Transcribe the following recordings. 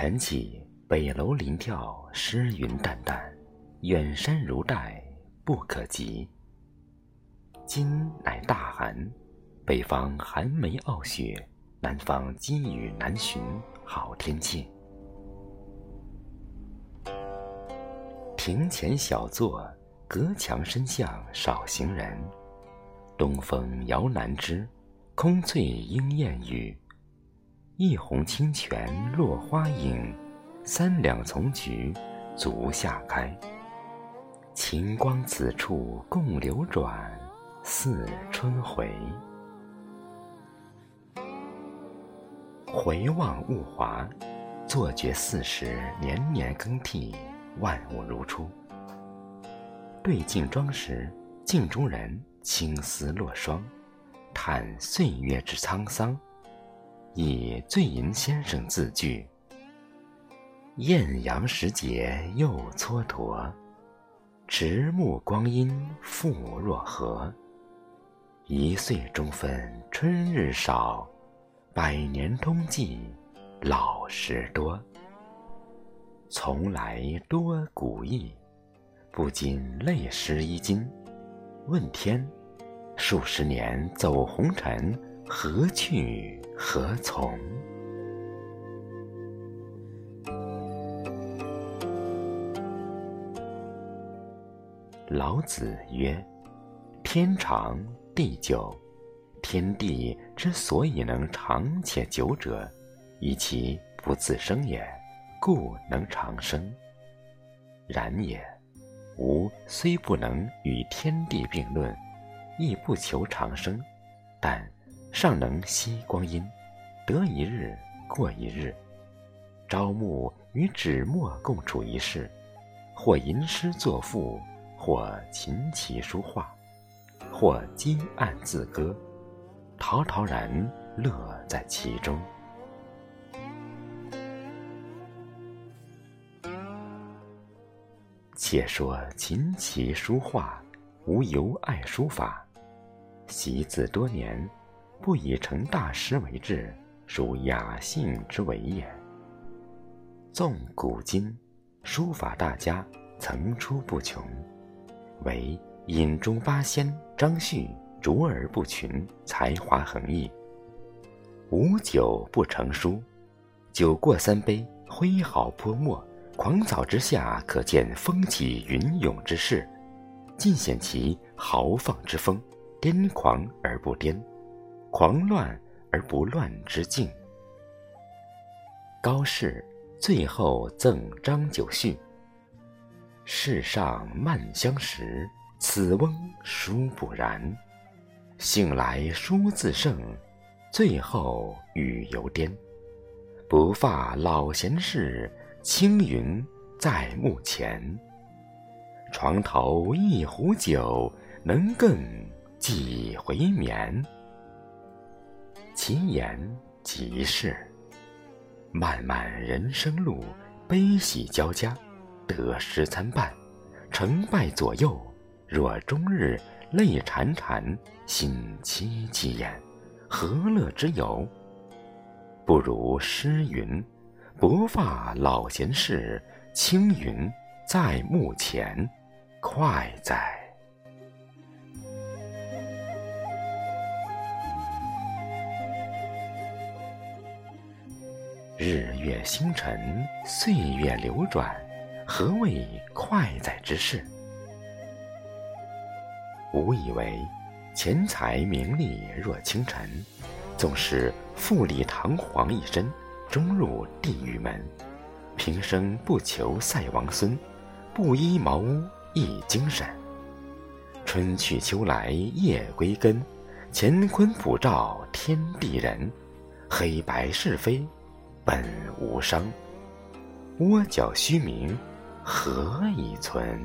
晨起，北楼临眺，诗云淡淡，远山如黛，不可及。今乃大寒，北方寒梅傲雪，南方积雨难寻，好天气。庭前小坐，隔墙深巷少行人。东风摇南枝，空翠莺燕语。一泓清泉落花影，三两丛菊足下开。晴光此处共流转，似春回。回望物华，坐觉四时年年更替，万物如初。对镜妆时，镜中人。青丝落霜，叹岁月之沧桑。以醉吟先生自句：“艳阳时节又蹉跎，迟暮光阴复若何？一岁中分春日少，百年冬季老时多。从来多古意，不禁泪湿衣襟。”问天，数十年走红尘，何去何从？老子曰：“天长地久，天地之所以能长且久者，以其不自生也，故能长生。然也。”吾虽不能与天地并论，亦不求长生，但尚能惜光阴，得一日过一日。朝暮与纸墨共处一室，或吟诗作赋，或琴棋书画，或积案自歌，陶陶然乐在其中。且说琴棋书画，吾尤爱书法，习字多年，不以成大师为志，属雅兴之为也。纵古今，书法大家层出不穷，唯饮中八仙张旭卓而不群，才华横溢。无酒不成书，酒过三杯，挥毫泼墨。狂草之下，可见风起云涌之势，尽显其豪放之风；癫狂而不癫，狂乱而不乱之境。高适最后赠张九绪：“世上漫相识，此翁殊不然。幸来书自胜，最后语犹颠。不发老闲事。”青云在目前，床头一壶酒，能更几回眠？其言即是。漫漫人生路，悲喜交加，得失参半，成败左右。若终日泪潺潺，心戚戚焉，何乐之有？不如诗云。不发老闲事，青云在目前，快哉！日月星辰，岁月流转，何谓快哉之事？吾以为，钱财名利若清尘，纵使富丽堂皇一身。终入地狱门，平生不求赛王孙，布衣茅屋一精神。春去秋来夜归根，乾坤普照天地人，黑白是非本无伤，蜗角虚名何以存？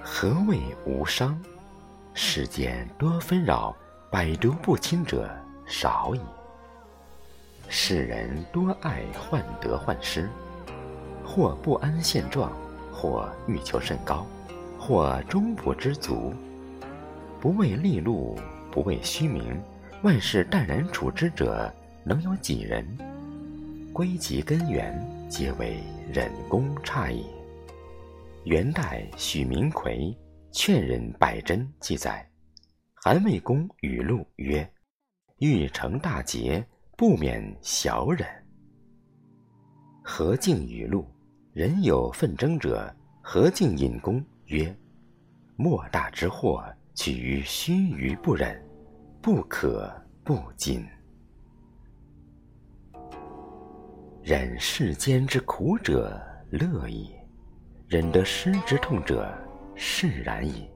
何谓无伤？世间多纷扰，百毒不侵者少矣。世人多爱患得患失，或不安现状，或欲求甚高，或终不知足。不为利禄，不为虚名，万事淡然处之者，能有几人？归其根源，皆为忍功差也。元代许明奎《劝人百真》记载，韩魏公语录曰：“欲成大节，不免小忍。”何敬语录：“人有纷争者，何敬引公曰：‘莫大之祸，取于须臾不忍，不可不谨。’忍世间之苦者，乐也。”忍得失之痛者，释然矣；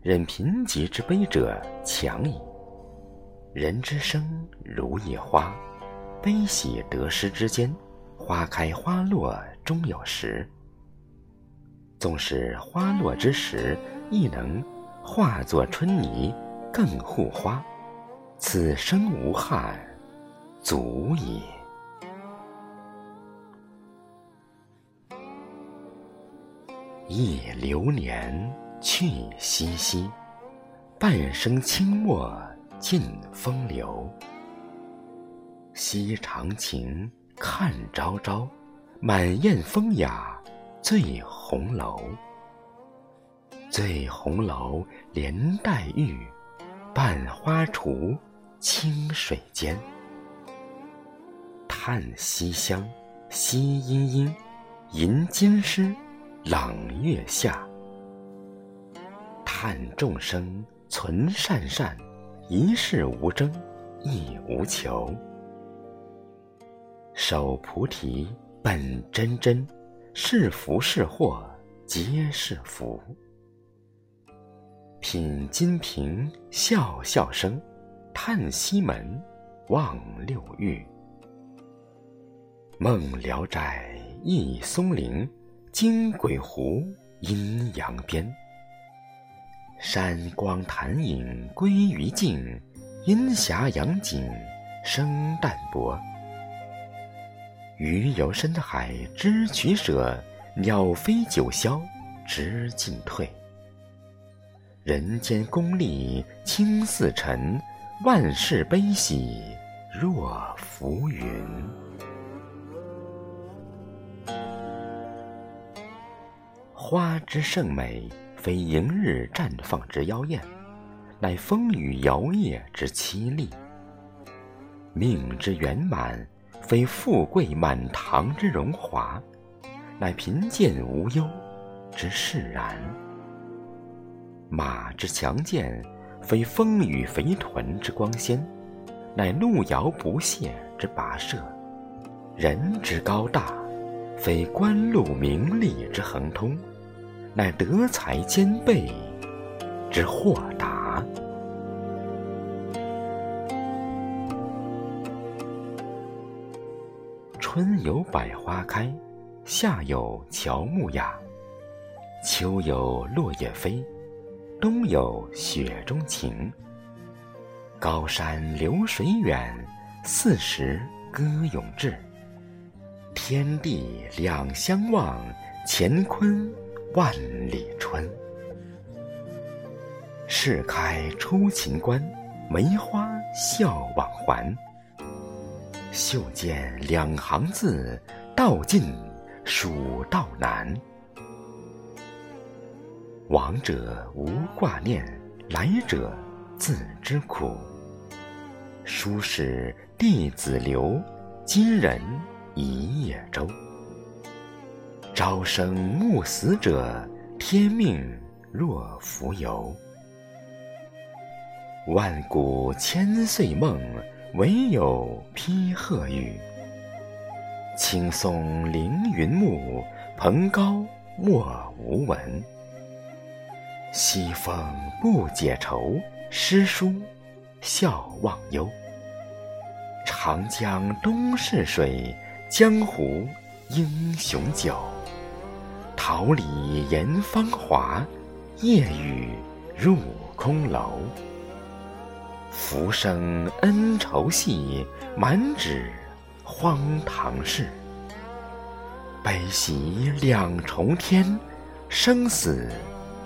忍贫瘠之悲者，强矣。人之生如野花，悲喜得失之间，花开花落终有时。纵使花落之时，亦能化作春泥，更护花，此生无憾，足矣。忆流年去兮兮，半生清墨尽风流。惜长情看朝朝，满宴风雅醉红楼。醉红楼连黛玉，伴花锄清水间。叹西厢西阴阴，吟金诗。朗月下，叹众生存善善，一事无争，亦无求。守菩提本真真，是福是祸皆是福。品金瓶笑笑声，叹西门望六欲。梦聊斋忆松林。经鬼湖阴阳边，山光潭影归于尽，阴霞阳景生淡泊。鱼游深海知取舍，鸟飞九霄知进退。人间功利轻似尘，万事悲喜若浮云。花之盛美，非迎日绽放之妖艳，乃风雨摇曳之凄厉；命之圆满，非富贵满堂之荣华，乃贫贱无忧之释然；马之强健，非风雨肥臀之光鲜，乃路遥不懈之跋涉；人之高大，非官禄名利之亨通。乃德才兼备之豁达。春有百花开，夏有乔木雅，秋有落叶飞，冬有雪中晴。高山流水远，四时歌咏志。天地两相望，乾坤。万里春，试开出秦关，梅花笑往还。袖间两行字，道尽蜀道难。往者无挂念，来者自知苦。书是弟子留，今人一叶舟。朝生暮死者，天命若浮游。万古千岁梦，唯有披鹤羽。青松凌云木，蓬高莫无闻。西风不解愁，诗书笑忘忧。长江东逝水，江湖英雄酒。桃李言芳华，夜雨入空楼。浮生恩仇戏，满纸荒唐事。悲喜两重天，生死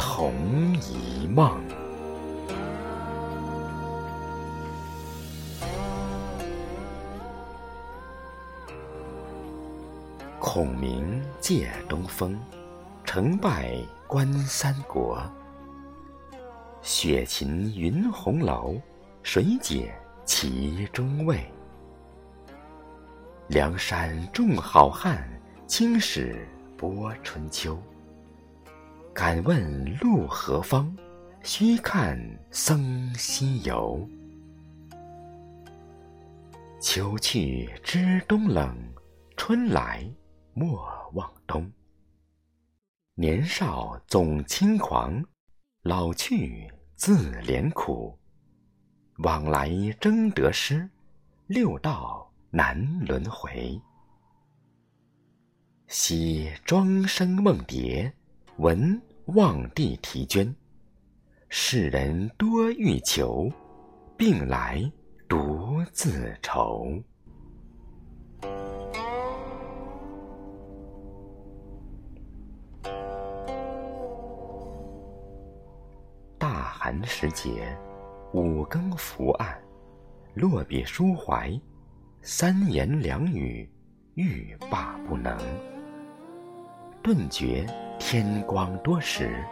同一梦。孔明借东风，成败观三国。雪琴云红楼，水解其中味。梁山众好汉，青史播春秋。敢问路何方？须看僧西游。秋去知冬冷，春来莫忘东。年少总轻狂。老去自怜苦，往来争得失，六道难轮回。昔庄生梦蝶，闻望帝啼鹃。世人多欲求，病来独自愁。大寒时节，五更伏案，落笔抒怀，三言两语，欲罢不能。顿觉天光多时，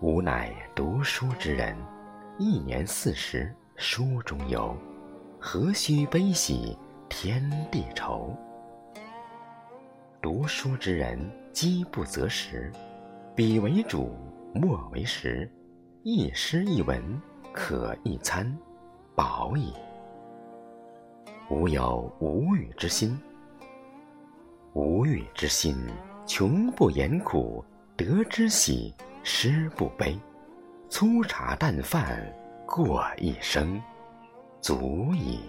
吾乃读书之人，一年四十书中游，何须悲喜天地愁？读书之人饥不择食，彼为主。莫为食，一诗一文可一餐，饱矣。吾有无语之心，无欲之心，穷不言苦，得之喜，失不悲。粗茶淡饭过一生，足矣。